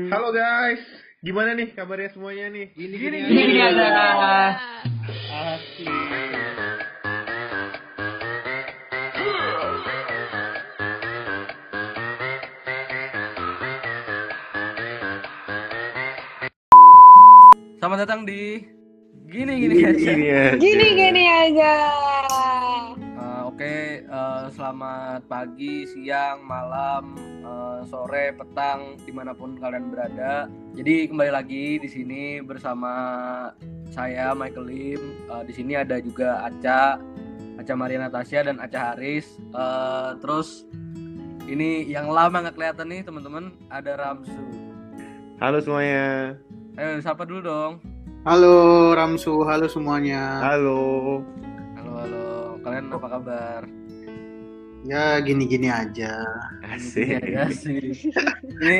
Halo guys, gimana nih kabarnya semuanya nih? Gini Gini, gini, gini aja. Asli. Selamat datang di gini gini aja. Gini ya. Gini gini aja. Selamat pagi, siang, malam, eh, sore, petang, di mana pun kalian berada. Jadi kembali lagi di sini bersama saya Michael Lim. Eh, di sini ada juga Aca, Aca Maria Natasha dan Aca Haris. Eh, terus ini yang lama nggak kelihatan nih teman-teman ada Ramsu. Halo semuanya. Eh, sapa dulu dong. Halo Ramsu, halo semuanya. Halo. Halo halo, kalian apa kabar? Ya gini-gini aja. Asik. Iya sih. Ini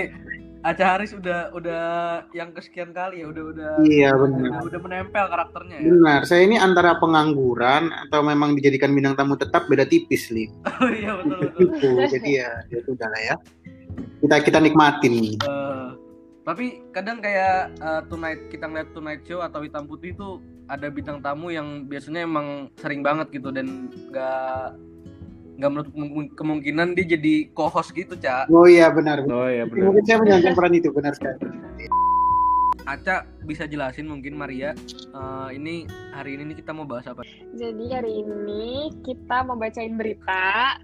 Aca Haris udah udah yang kesekian kali ya, udah udah Iya udah, benar. udah menempel karakternya ya. Benar, saya ini antara pengangguran atau memang dijadikan bintang tamu tetap beda tipis, Li. Oh iya betul betul. Itu, jadi ya, ya itu udah lah ya. Kita kita nikmatin nih. Eh, tapi kadang kayak eh, tonight kita ngeliat tonight show atau hitam putih itu ada bintang tamu yang biasanya emang sering banget gitu dan nggak nggak menutup kemung- kemungkinan dia jadi co-host gitu cak. Oh iya benar. Oh ya benar. Mungkin saya menjalankan peran itu benar sekali. Aca bisa jelasin mungkin Maria eh, ini hari ini nih kita mau bahas apa? Jadi hari ini kita mau bacain berita.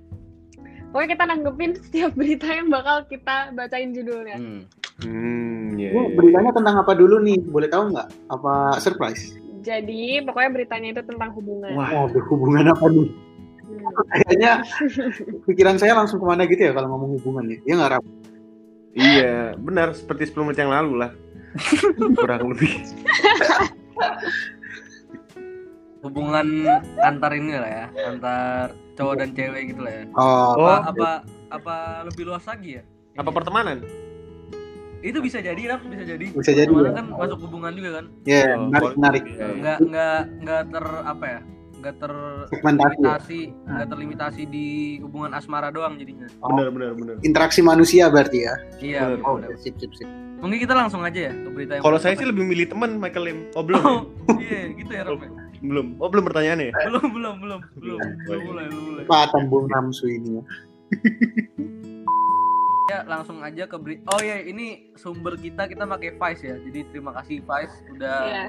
Pokoknya kita nanggepin setiap berita yang bakal kita bacain judulnya. Hmm. Hmm, ya. Bu, beritanya tentang apa dulu nih? Boleh tahu nggak? Apa surprise? Jadi pokoknya beritanya itu tentang hubungan. Wah. Oh, berhubungan apa nih? Hmm. Kayaknya pikiran saya langsung ke mana gitu ya kalau ngomong hubungan ya. Ya nggak Ram? Iya, benar seperti 10 menit yang lalu lah. Kurang lebih. hubungan antar ini lah ya antar cowok dan cewek gitu lah ya Oh, Oh. apa apa apa lebih luas lagi ya Apa pertemanan? itu bisa jadi Raf bisa jadi Bisa jadi, ya. kan masuk hubungan juga kan ya Oh, menarik menarik. Iya. nggak nggak nggak ter apa ya nggak ya? terlimitasi nggak terlimitasi di hubungan asmara doang jadinya Oh, Benar, benar, benar. interaksi manusia berarti ya. iya Bener. Oh, bener. sip sip sip. mungkin kita langsung aja ya ke berita yang Kalau saya sih lebih milih teman Michael Lim. Oh, belum. oh iya gitu ya Raf ya? belum. Oh, belum pertanyaannya ya? belum belum belum belum belum mulai belum mulai Kesempatan Bung Ramsu ini ya. Ya langsung aja ke berita. Oh ya ini sumber kita kita pakai Vice ya. Jadi terima kasih Vice udah Iya, uh,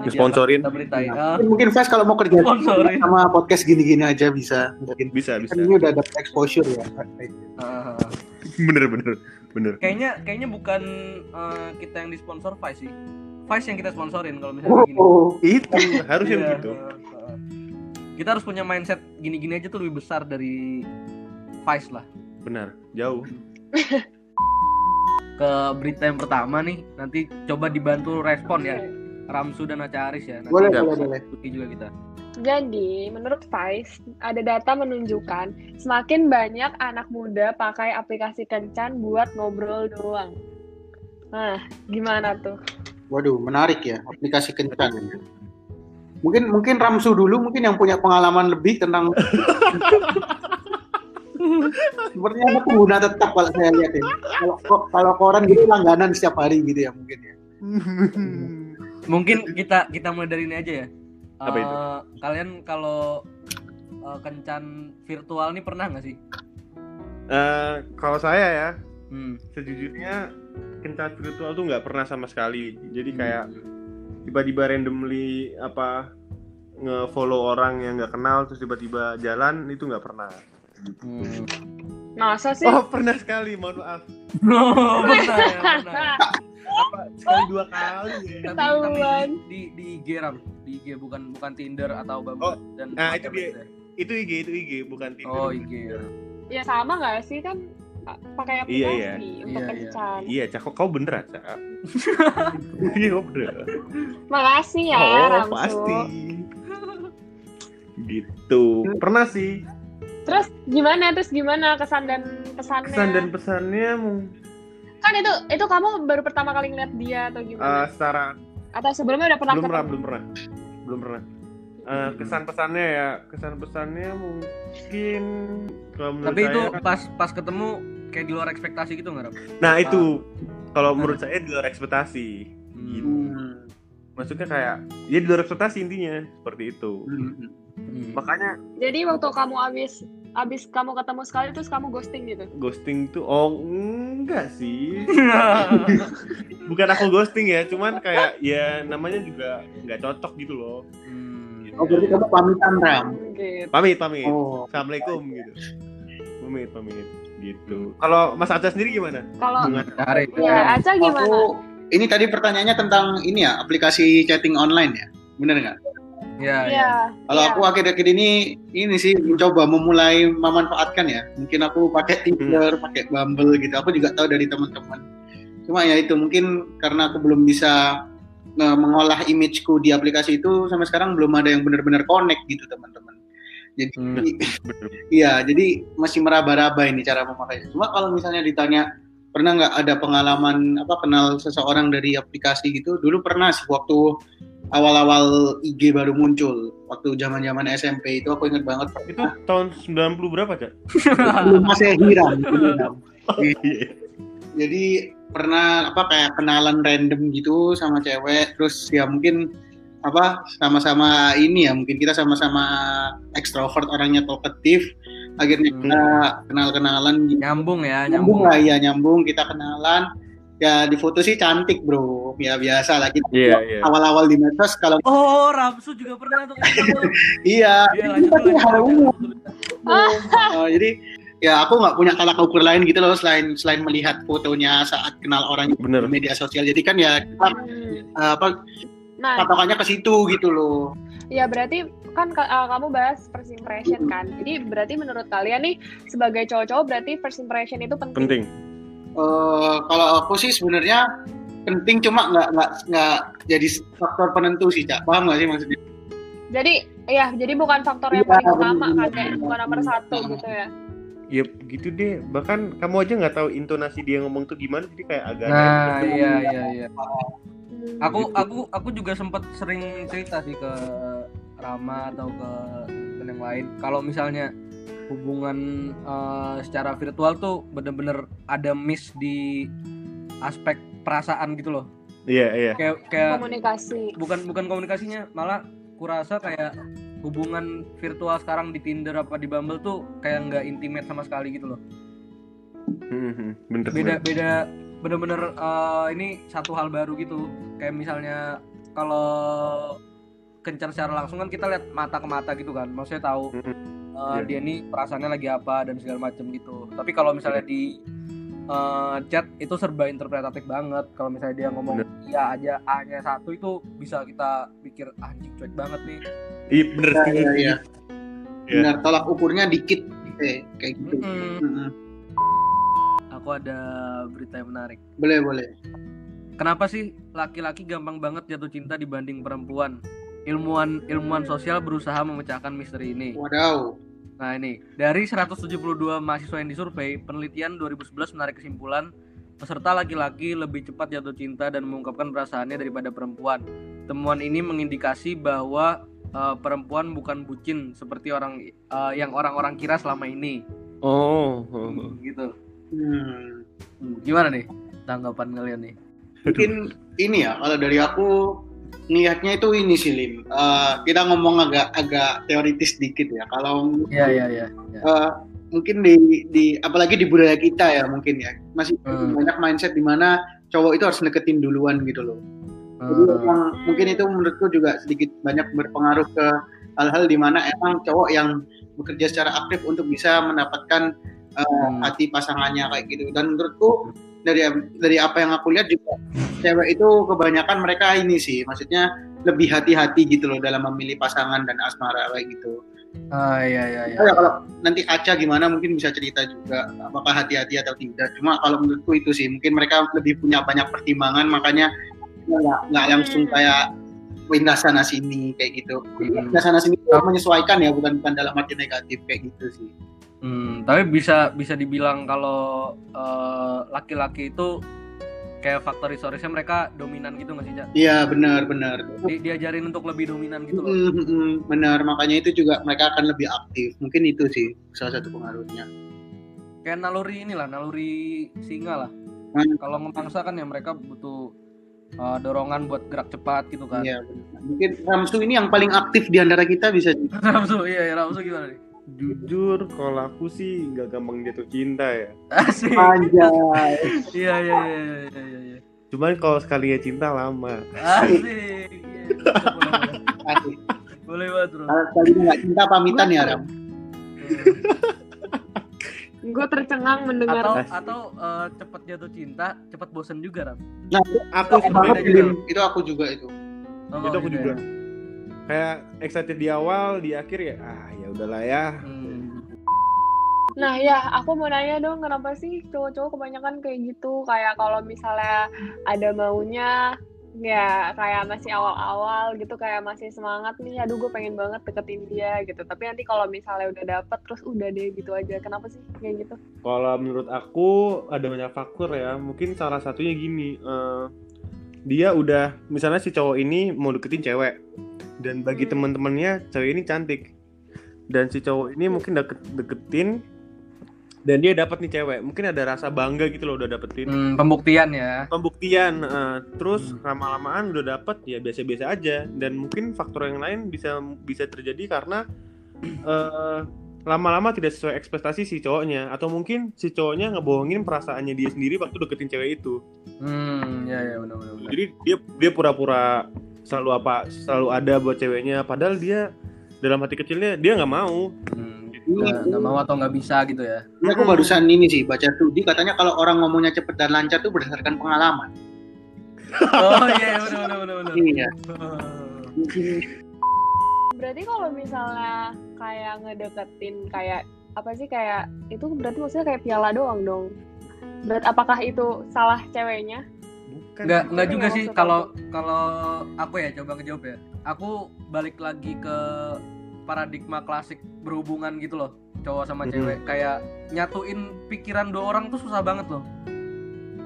menyediakan Sponsorin. Kita beritain. Ah, Mungkin, Fes kalau mau kerja Sponsorin. sama podcast gini-gini aja bisa. Mungkin Bisa, bisa. kan ini udah dapat exposure ya. ah, ah. Bener, bener. Bener. kayaknya kayaknya bukan eh, kita yang disponsor Vice sih. Vice yang kita sponsorin kalau misalnya gini. Oh, Itu harusnya Iya, begitu. Kita harus punya mindset gini-gini aja tuh lebih besar dari Vice lah. Benar. Jauh. Ke berita yang pertama nih, nanti coba dibantu respon ya. Ramsu dan Aca Aris ya. Nanti boleh boleh boleh. ikuti juga kita. Jadi, menurut Vice, ada data menunjukkan semakin banyak anak muda pakai aplikasi kencan buat ngobrol doang. Nah, gimana tuh? Waduh, menarik ya aplikasi kencan. Mungkin mungkin Ramsu dulu mungkin yang punya pengalaman lebih tentang Sepertinya ada pengguna tetap kalau saya lihat ya. Kalau kalau koran gitu langganan setiap hari gitu ya mungkin ya. Mungkin kita kita mulai dari ini aja ya. Apa itu? Eh, Kalian kalau eh, kencan virtual nih pernah nggak sih? Eh, kalau saya ya, Hmm. sejujurnya kencan virtual tuh nggak pernah sama sekali. Jadi kayak tiba-tiba randomly apa nge-follow orang yang nggak kenal terus tiba-tiba jalan itu nggak pernah. Hmm. Masa sih? Oh pernah sekali, mohon maaf. Oh, pernah ya, pernah. Apa sekali dua kali ya? Tapi, Ketahuan. tapi di, di IG Ram, di IG bukan bukan Tinder atau Bumble Oh, dan nah, itu dia. Itu IG, itu IG, bukan Tinder. Oh, IG. Ya sama nggak sih kan pakai aplikasi Iya, iya. untuk Iya, iya. kencan. Iya, Cak, kok kau bener, Cak? Iya, kau bener. Makasih ya, oh, Ramsu. pasti. Gitu. Pernah sih. Terus gimana? Terus gimana kesan dan pesannya? Kesan dan pesannya Kan itu itu kamu baru pertama kali ngeliat dia atau eh, gimana? secara atau sebelumnya udah pernah belum pernah, ketemu? belum pernah. Belum pernah. Eh, kesan pesannya ya, kesan pesannya mungkin kalau menurut Tapi itu saya kan- pas pas ketemu kayak di luar ekspektasi gitu nggak? Nah itu kalau menurut saya di luar ekspektasi Hmm. gitu. Maksudnya kayak ya di luar ekspektasi intinya seperti itu Hmm. Hmm. makanya Jadi waktu kamu abis abis kamu ketemu sekali terus kamu ghosting gitu. ghosting tuh oh enggak sih bukan aku ghosting ya cuman kayak ya namanya juga nggak cocok gitu loh Hmm. Oh, berarti kamu pamitan, Ram? Gitu. pamit pamit Oh. assalamualaikum gitu pamit pamit gitu kalau Mas Aca sendiri gimana Kalau ya Aca gimana? Aku, ini tadi pertanyaannya tentang ini ya, aplikasi chatting online ya? Bener nggak? Ya, ya. Iya. Kalau iya. aku akhir-akhir ini ini sih mencoba memulai memanfaatkan ya. Mungkin aku pakai Tinder, pakai Bumble gitu. Aku juga tahu dari teman-teman. Cuma ya itu mungkin karena aku belum bisa eh, mengolah imageku di aplikasi itu sampai sekarang belum ada yang benar-benar connect gitu teman-teman. Jadi Hmm. iya, jadi masih meraba-raba ini cara memakainya. Cuma kalau misalnya ditanya pernah nggak ada pengalaman apa kenal seseorang dari aplikasi gitu? Dulu pernah sih waktu awal-awal IG baru muncul waktu zaman-zaman SMP itu aku ingat banget itu tahun 90 berapa cak belum masih hiram oh, iya. jadi pernah apa kayak kenalan random gitu sama cewek terus ya mungkin apa sama-sama ini ya mungkin kita sama-sama ekstrovert orangnya talkative akhirnya Hmm. kita kenal-kenalan gitu. Nyambung ya, nyambung nyambung. lah ya nyambung kita kenalan ya di foto sih cantik bro ya biasa lah kita Iya, iya. awal-awal di medsos kalau Oh, Ramsu juga pernah tuh. iya Iya, kan dulu, hal umum. Oh, jadi ya aku nggak punya tolak ukur lain gitu loh selain selain melihat fotonya saat kenal orang di bener media sosial jadi kan ya kita, Hmm. eh, apa Nah, patokannya ke situ gitu loh ya berarti kan ka- uh, kamu bahas first impression kan. Jadi berarti menurut kalian nih sebagai cowok-cowok berarti first impression itu penting. penting Eh, kalau aku sih sebenarnya penting cuma nggak nggak nggak jadi faktor penentu sih cak paham nggak sih maksudnya Jadi ya, jadi bukan faktor yang Iya, paling utama kan kayak bukan nomor satu gitu ya. ya gitu deh bahkan kamu aja nggak tahu intonasi dia ngomong tuh gimana jadi kayak agak Nah, iya iya iya. Hmm. Aku aku aku juga sempat sering cerita sih ke Rama atau ke yang lain. Kalau misalnya hubungan eh, secara virtual tuh bener-bener ada miss di aspek perasaan gitu loh. iya iya Kayak kayak komunikasi. bukan bukan komunikasinya, malah kurasa kayak hubungan virtual sekarang di Tinder apa di Bumble tuh kayak nggak intimate sama sekali gitu loh. Hmm, hmm, bener beda bener. beda bener-bener eh, ini satu hal baru gitu kayak misalnya kalau kencan secara langsung kan kita lihat mata ke mata gitu kan maksudnya tahu Mm-mm. Eh, Iya. dia nih perasaannya lagi apa dan segala macam gitu tapi kalau misalnya di eh, chat itu serba interpretatif banget kalau misalnya dia ngomong iya aja a nya satu itu bisa kita pikir "Ah, anjing cuek banget nih iya bener Iya, setuju, iya, iya. Iya. benar tolak ukurnya dikit eh, kayak gitu Mm-mm. Mm-mm. aku ada berita yang menarik boleh boleh Kenapa sih laki-laki gampang banget jatuh cinta dibanding perempuan? Ilmuwan ilmuwan sosial berusaha memecahkan misteri ini. wadaw Nah ini dari 172 mahasiswa yang disurvei, penelitian 2011 menarik kesimpulan peserta laki-laki lebih cepat jatuh cinta dan mengungkapkan perasaannya daripada perempuan. Temuan ini mengindikasi bahwa eh, perempuan bukan bucin seperti orang eh, yang orang-orang kira selama ini. oh, oh. Gitu. Hmm. Hmm, Gimana nih tanggapan kalian nih? mungkin ini ya kalau dari aku ngelihatnya itu ini sih Lim Eh, kita ngomong agak agak teoritis dikit ya kalau Iya iya iya. eh, mungkin di di apalagi di budaya kita ya mungkin ya masih Hmm. banyak mindset di mana cowok itu harus deketin duluan gitu loh jadi Hmm. emang mungkin itu menurutku juga sedikit banyak berpengaruh ke hal-hal di mana emang cowok yang bekerja secara aktif untuk bisa mendapatkan eh, Hmm. hati pasangannya kayak gitu dan menurutku dari dari apa yang aku lihat juga cewek itu kebanyakan mereka ini sih maksudnya lebih hati-hati gitu loh dalam memilih pasangan dan asmara kayak gitu. Ah iya iya iya. Oh ya, kalau nanti Aca gimana mungkin bisa cerita juga apakah hati-hati atau tidak. Cuma kalau menurutku itu sih mungkin mereka lebih punya banyak pertimbangan makanya nggak nggak langsung kayak pindah sana sini kayak gitu. Hmm. Pindah sana sini itu menyesuaikan ya bukan bukan dalam arti negatif kayak gitu sih. Hmm, tapi bisa bisa dibilang kalau eh, laki-laki itu kayak faktor historisnya mereka dominan gitu nggak sih, Cak? Iya benar benar. Di- diajarin untuk lebih dominan gitu loh. Mm, mm, mm, benar makanya itu juga mereka akan lebih aktif. Mungkin itu sih salah satu pengaruhnya. Kayak naluri inilah, naluri singa lah. Hmm. Kalau ngemangsa kan ya mereka butuh uh, dorongan buat gerak cepat gitu kan. Iya, benar. Mungkin Ramsu ini yang paling aktif di antara kita bisa Ramsu, iya, iya Ramsu gimana nih? Jujur, kalau aku sih nggak gampang jatuh cinta ya. Asik. Anjay. Iya, iya, iya, iya, iya, iya, iya. Cuman kalau sekalinya cinta lama. Asik. Iya, boleh. Asik. Banget, bro. Kalau kali ini nggak cinta pamitan ya Ram. Gue tercengang Atau mendengar atau uh, cepet jatuh cinta, cepet bosen juga, Ram. Nah, Aku banget juga. Bim. itu aku juga itu. Oh, itu aku gitu juga. Ya. Kayak excited di awal, di akhir ya, ah ya udahlah ya. Hmm. Nah ya, aku mau nanya dong, kenapa sih cowok-cowok kebanyakan kayak gitu? Kayak kalau misalnya ada maunya, ya kayak masih awal-awal gitu, kayak masih semangat nih, aduh gue pengen banget deketin dia gitu. Tapi nanti kalau misalnya udah dapet, terus udah deh gitu aja. Kenapa sih kayak gitu? Kalau menurut aku ada banyak faktor ya. Mungkin salah satunya gini, eh, dia udah misalnya si cowok ini mau deketin cewek dan bagi Hmm. teman-temannya cewek ini cantik dan si cowok ini mungkin deket deketin dan dia dapat nih cewek mungkin ada rasa bangga gitu loh udah dapetin Hmm, pembuktian ya. pembuktian eh, terus Hmm. lama-lamaan udah dapet ya biasa-biasa aja dan mungkin faktor yang lain bisa bisa terjadi karena eh, lama-lama tidak sesuai ekspektasi si cowoknya atau mungkin si cowoknya ngebohongin perasaannya dia sendiri waktu deketin cewek itu Hmm, ya ya benar benar. benar. jadi dia dia pura-pura selalu apa selalu ada buat ceweknya padahal dia dalam hati kecilnya dia nggak mau Hmm, nggak nggak mau atau nggak bisa gitu ya. Ini aku barusan ini sih baca studi katanya kalau orang ngomongnya cepet dan lancar tuh berdasarkan pengalaman. Oh iya iya, benar benar benar benar. Iya. Berarti kalau misalnya kayak ngedeketin kayak apa sih kayak itu berarti maksudnya kayak piala doang dong. Berarti apakah itu salah ceweknya? bukan Nggak nggak juga sih kalau kalau aku ya coba ngejawab ya. Aku balik lagi ke paradigma klasik berhubungan gitu loh cowok sama Hmm. cewek kayak nyatuin pikiran dua orang tuh susah banget loh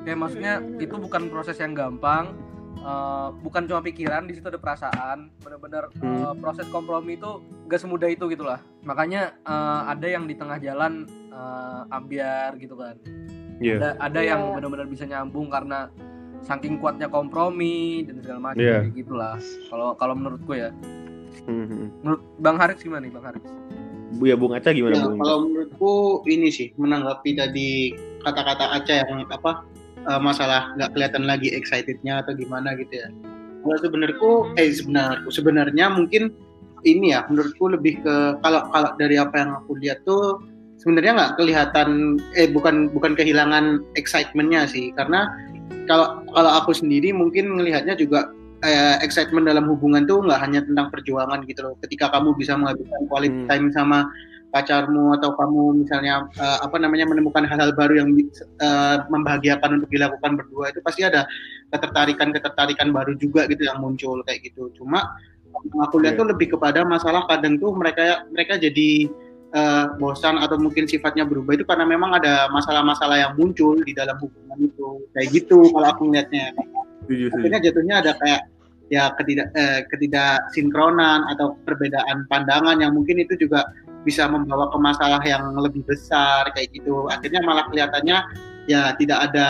kayak maksudnya Hmm. itu bukan proses yang gampang eh, bukan cuma pikiran di situ ada perasaan bener-bener eh, Hmm. proses kompromi itu gak semudah itu gitu lah makanya eh, ada yang di tengah jalan eh, ambiar gitu kan Iya. ada ada yang Iya. benar-benar bisa nyambung karena saking kuatnya kompromi dan segala macam kayak gitulah kalau kalau menurutku ya Mhm. menurut bang Haris gimana nih bang Haris Bu ya Bung Aca gimana Ya, Bung? kalau menurutku ini sih menanggapi tadi kata-kata Aca yang apa eh, masalah nggak kelihatan lagi excitednya atau gimana gitu ya. Kalau sebenarku eh sebenarku sebenarnya mungkin ini ya menurutku lebih ke kalau kalau dari apa yang aku lihat tuh sebenarnya nggak kelihatan eh bukan bukan kehilangan excitementnya sih karena kalau kalau aku sendiri mungkin melihatnya juga eh, excitement dalam hubungan tuh nggak hanya tentang perjuangan gitu loh. Ketika kamu bisa menghabiskan quality Hmm. time sama pacarmu atau kamu misalnya eh, apa namanya menemukan hal-hal baru yang eh, membahagiakan untuk dilakukan berdua itu pasti ada ketertarikan ketertarikan baru juga gitu yang muncul kayak gitu. Cuma aku lihat Iya. tuh lebih kepada masalah kadang tuh mereka mereka jadi eh, bosan atau mungkin sifatnya berubah itu karena memang ada masalah-masalah yang muncul di dalam hubungan itu kayak gitu kalau aku melihatnya setuju. akhirnya jatuhnya ada kayak ya ketidak eh, ketidaksinkronan atau perbedaan pandangan yang mungkin itu juga bisa membawa ke masalah yang lebih besar kayak gitu. Akhirnya malah kelihatannya ya tidak ada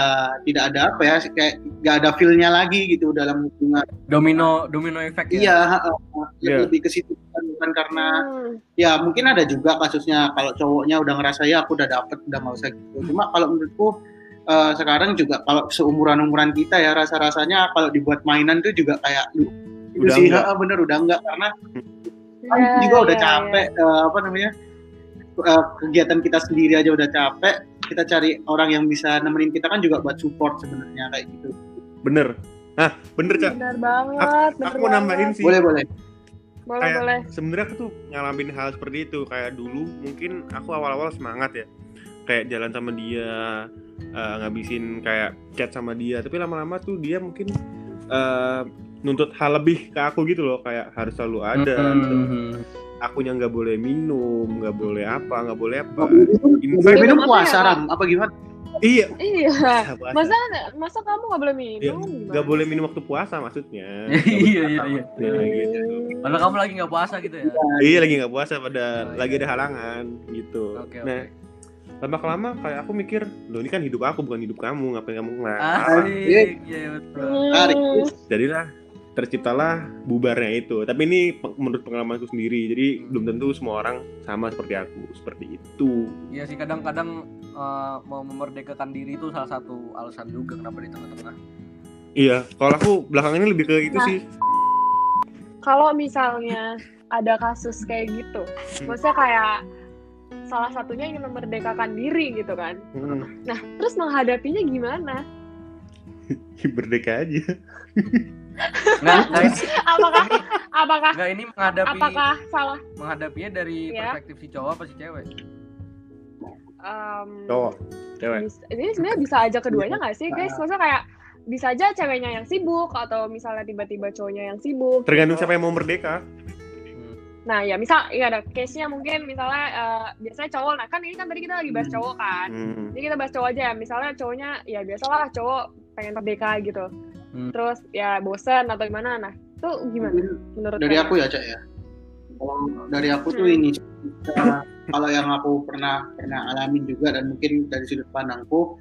tidak ada apa ya kayak nggak ada feelnya lagi gitu dalam hubungan. Domino domino efek ya? Iya heeh, lebih, Iya. lebih ke situ bukan, bukan karena Hmm. ya mungkin ada juga kasusnya kalau cowoknya udah ngerasa ya aku udah dapet udah nggak usah gitu. Cuma kalau menurutku eh, sekarang juga kalau seumuran umuran kita ya rasa rasanya kalau dibuat mainan tuh juga kayak lu Udah sih enggak. bener udah enggak karena kan Ya, juga udah ya, capek eh, apa namanya eh, kegiatan kita sendiri aja udah capek kita cari orang yang bisa nemenin kita kan juga buat support sebenarnya kayak gitu Bener. Nah, bener. Cak. Benar banget. benar Aku mau nambahin banget. sih. boleh boleh Boleh kayak- boleh. sebenarnya aku tuh ngalamin hal seperti itu kayak dulu mungkin aku awal-awal semangat ya kayak jalan sama dia eh, ngabisin kayak chat sama dia tapi lama-lama tuh dia mungkin eh, nuntut hal lebih ke aku gitu loh kayak harus selalu ada Hmm. akunya nggak boleh minum nggak boleh apa nggak boleh apa boleh Invite- minum Apa ya, puasa Kak? ram apa gimana iya Iya. puasa. Masa masa kamu nggak boleh minum? Iya, Gimana? nggak boleh minum waktu puasa maksudnya Iya, boleh iya, iya. gitu. Padahal kamu lagi nggak puasa gitu ya iya lagi nggak puasa pada Oh, iya. lagi ada halangan gitu Oke, nah oke. lama kelama kayak aku mikir lo ini kan hidup aku bukan hidup kamu ngapain kamu ngelarang Asik, iya betul. Menarik. Hmm. jadilah terciptalah bubarnya itu tapi ini pe- menurut pengalamanku sendiri jadi belum tentu semua orang sama seperti aku seperti itu Iya sih kadang-kadang eh, mau memerdekakan diri itu salah satu alasan juga kenapa di tengah-tengah. iya kalau aku belakangan ini lebih ke itu Nah. sih Kalau misalnya ada kasus kayak gitu, Hmm. maksudnya kayak salah satunya ingin memerdekakan diri gitu kan. Hmm, Nah, terus menghadapinya gimana? berdeka aja Nggak, nggak ini, Apakah apakah nggak ini menghadapi apakah salah menghadapinya dari Ya. perspektif si cowok apa si cewek? em, cowok cewek ini sebenarnya bisa aja keduanya nggak sih guys maksudnya kayak bisa aja ceweknya yang sibuk atau misalnya tiba-tiba cowoknya yang sibuk tergantung siapa yang mau merdeka nah ya misal ya ada case nya mungkin misalnya eh, biasanya cowok nah kan ini kan tadi kita lagi bahas Hmm. cowok kan Hmm. jadi kita bahas cowok aja ya misalnya cowoknya ya biasalah cowok pengen merdeka gitu Hmm. terus ya bosen atau gimana nah itu gimana menurut dari kalian? aku ya cak ya kalau dari aku tuh Hmm. ini kalau yang aku pernah pernah alamin juga dan mungkin dari sudut pandangku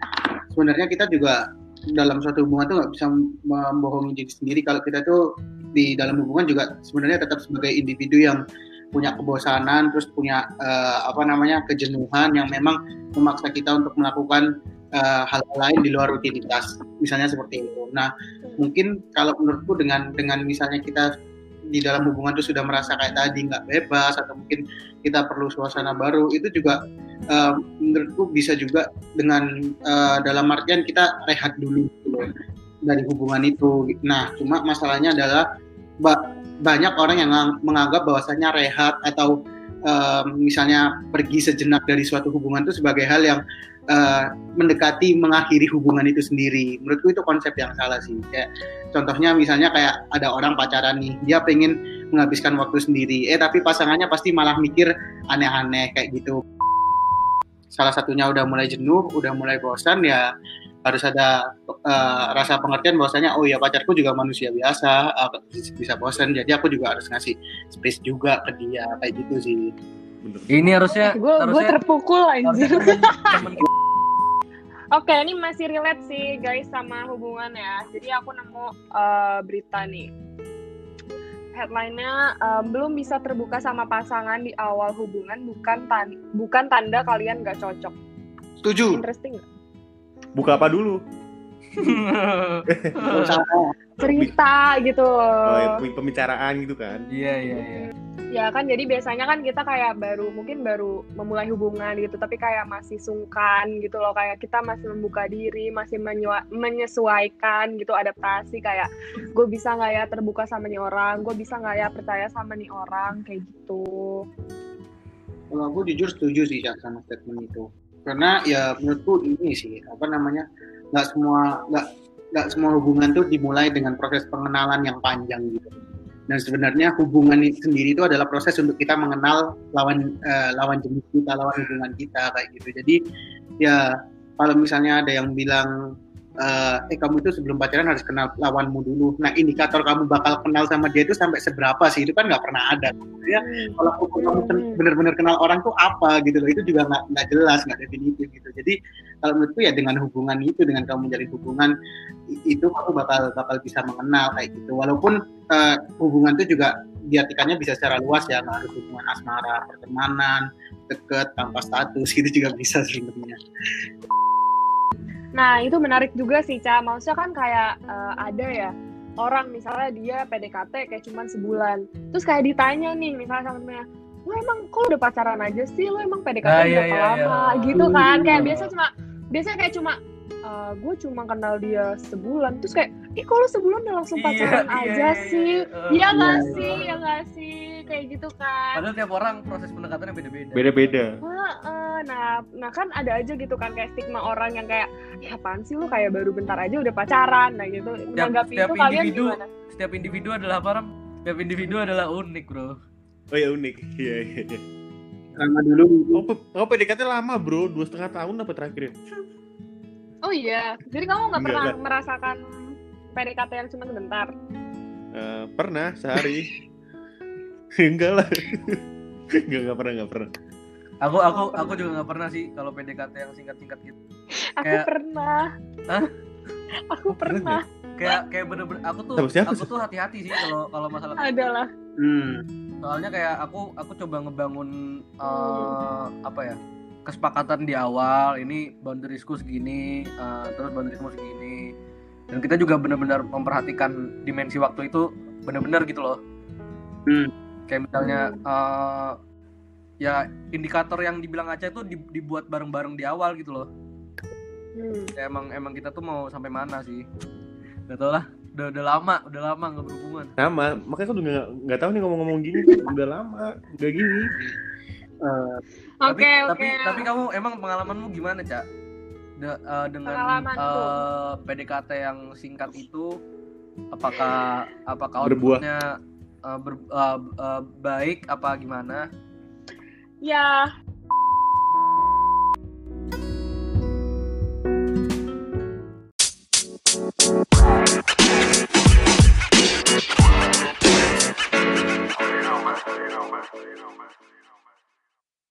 sebenarnya kita juga dalam suatu hubungan tuh nggak bisa membohongi diri sendiri kalau kita tuh di dalam hubungan juga sebenarnya tetap sebagai individu yang punya kebosanan terus punya eh, apa namanya kejenuhan yang memang memaksa kita untuk melakukan eh, hal lain di luar rutinitas misalnya seperti itu nah mungkin kalau menurutku dengan dengan misalnya kita di dalam hubungan itu sudah merasa kayak tadi nggak bebas atau mungkin kita perlu suasana baru itu juga eh, menurutku bisa juga dengan eh, dalam artian kita rehat dulu gitu dari hubungan itu. Nah, cuma masalahnya adalah ba- banyak orang yang ngang- menganggap bahwasanya rehat atau eh, misalnya pergi sejenak dari suatu hubungan itu sebagai hal yang eh, mendekati mengakhiri hubungan itu sendiri. Menurutku itu konsep yang salah sih. Kayak contohnya misalnya kayak ada orang pacaran nih, dia pengen menghabiskan waktu sendiri, eh tapi pasangannya pasti malah mikir aneh-aneh kayak gitu. Salah satunya udah mulai jenuh, udah mulai bosan ya harus ada eh, rasa pengertian bahwasanya oh ya pacarku juga manusia biasa eh, bisa bosan jadi aku juga harus ngasih space juga ke dia kayak gitu sih bener Ini harusnya gue terpukul anjir Oke, ini masih relate sih guys sama hubungan ya. Jadi aku nemu eh, berita nih. Headline-nya eh, belum bisa terbuka sama pasangan di awal hubungan bukan tan bukan tanda kalian gak cocok. setuju Interesting buka apa dulu. Cerita gitu. oh, ya, pembicaraan gitu kan Iya iya iya. Ya kan jadi biasanya kan kita kayak baru mungkin baru memulai hubungan gitu tapi kayak masih sungkan gitu loh kayak kita masih membuka diri, masih menyua- menyesuaikan gitu adaptasi kayak gue bisa nggak ya terbuka sama nih orang, gue bisa nggak ya percaya sama nih orang kayak gitu. Kalau aku jujur setuju sih sama statement itu. Karena ya menurutku ini sih apa namanya nggak semua nggak nggak semua hubungan tuh dimulai dengan proses pengenalan yang panjang gitu. Dan sebenarnya hubungan sendiri itu adalah proses untuk kita mengenal lawan eh, lawan jenis kita, lawan hubungan kita kayak gitu. Jadi ya kalau misalnya ada yang bilang eh, eh kamu itu sebelum pacaran harus kenal lawanmu dulu. Nah indikator kamu bakal kenal sama dia itu sampai seberapa sih? Itu kan nggak pernah ada. Ya, kalau ukur kamu Hmm. benar-benar kenal orang tuh apa gitu loh itu juga nggak nggak jelas nggak definitif gitu jadi kalau menurutku ya dengan hubungan itu dengan kamu menjalin hubungan itu kamu bakal bakal bisa mengenal kayak gitu walaupun eh, hubungan itu juga diartikannya bisa secara luas ya nggak harus hubungan asmara pertemanan deket tanpa status gitu juga bisa sebenarnya Nah itu menarik juga sih Ca, maksudnya kan kayak eh, ada ya orang misalnya dia PDKT kayak cuman sebulan, terus kayak ditanya nih misalnya sama temennya, lo emang kok udah pacaran aja sih, lo emang PDKT Ah, berapa iya, iya, lama? Iya. gitu kan, kayak biasa cuma biasanya kayak cuma gue cuma kenal dia sebulan, terus kayak, ih kalau sebulan udah langsung Iya, pacaran iya, aja iya, sih, iya. iya nggak Iya. sih, ya nggak sih, kayak gitu kan. Padahal tiap orang proses pendekatannya beda-beda. beda-beda. Heeh, nah, nah kan ada aja gitu kan kayak stigma orang yang kayak, ya apaan sih lu kayak baru bentar aja udah pacaran, nah gitu. Menanggapi setiap itu kalian individu gimana? Setiap individu adalah apa Ram? Setiap individu adalah unik bro. oh ya unik iya iya iya. karena dulu oh, oh PDKT lama bro dua setengah tahun apa terakhir ya? Oh iya, jadi kamu nggak Enggak, pernah enggak. merasakan PDKT yang cuma sebentar? Eh, pernah sehari enggak lah enggak enggak pernah enggak pernah Aku aku aku juga nggak pernah sih kalau PDKT yang singkat-singkat gitu. Aku Kayak- pernah. Hah? Aku pernah. Kayak kayak bener-bener aku tuh siapa aku tuh hati-hati sih kalau kalau masalah Adalah. Hmm. soalnya kayak aku aku coba ngebangun eh, apa ya kesepakatan di awal ini boundariesku segini eh, terus boundariesmu segini dan kita juga benar-benar memperhatikan dimensi waktu itu benar-benar gitu loh Hmm. kayak misalnya eh, ya indikator yang dibilang aja itu di- dibuat bareng-bareng di awal gitu loh. Hmm. ya, emang emang kita tuh mau sampai mana sih? Gak tau lah. Udah udah lama udah lama nggak berhubungan. Sama makanya aku juga nggak nggak tahu nih ngomong-ngomong gini. Tuh udah lama. Udah gini. Eh, tapi Oke, tapi tapi kamu emang pengalamanmu gimana cak De- eh, dengan Pengalamanku. eh, PDKT yang singkat itu apakah apakah outputnya eh, ber- eh, eh, baik apa gimana Ya,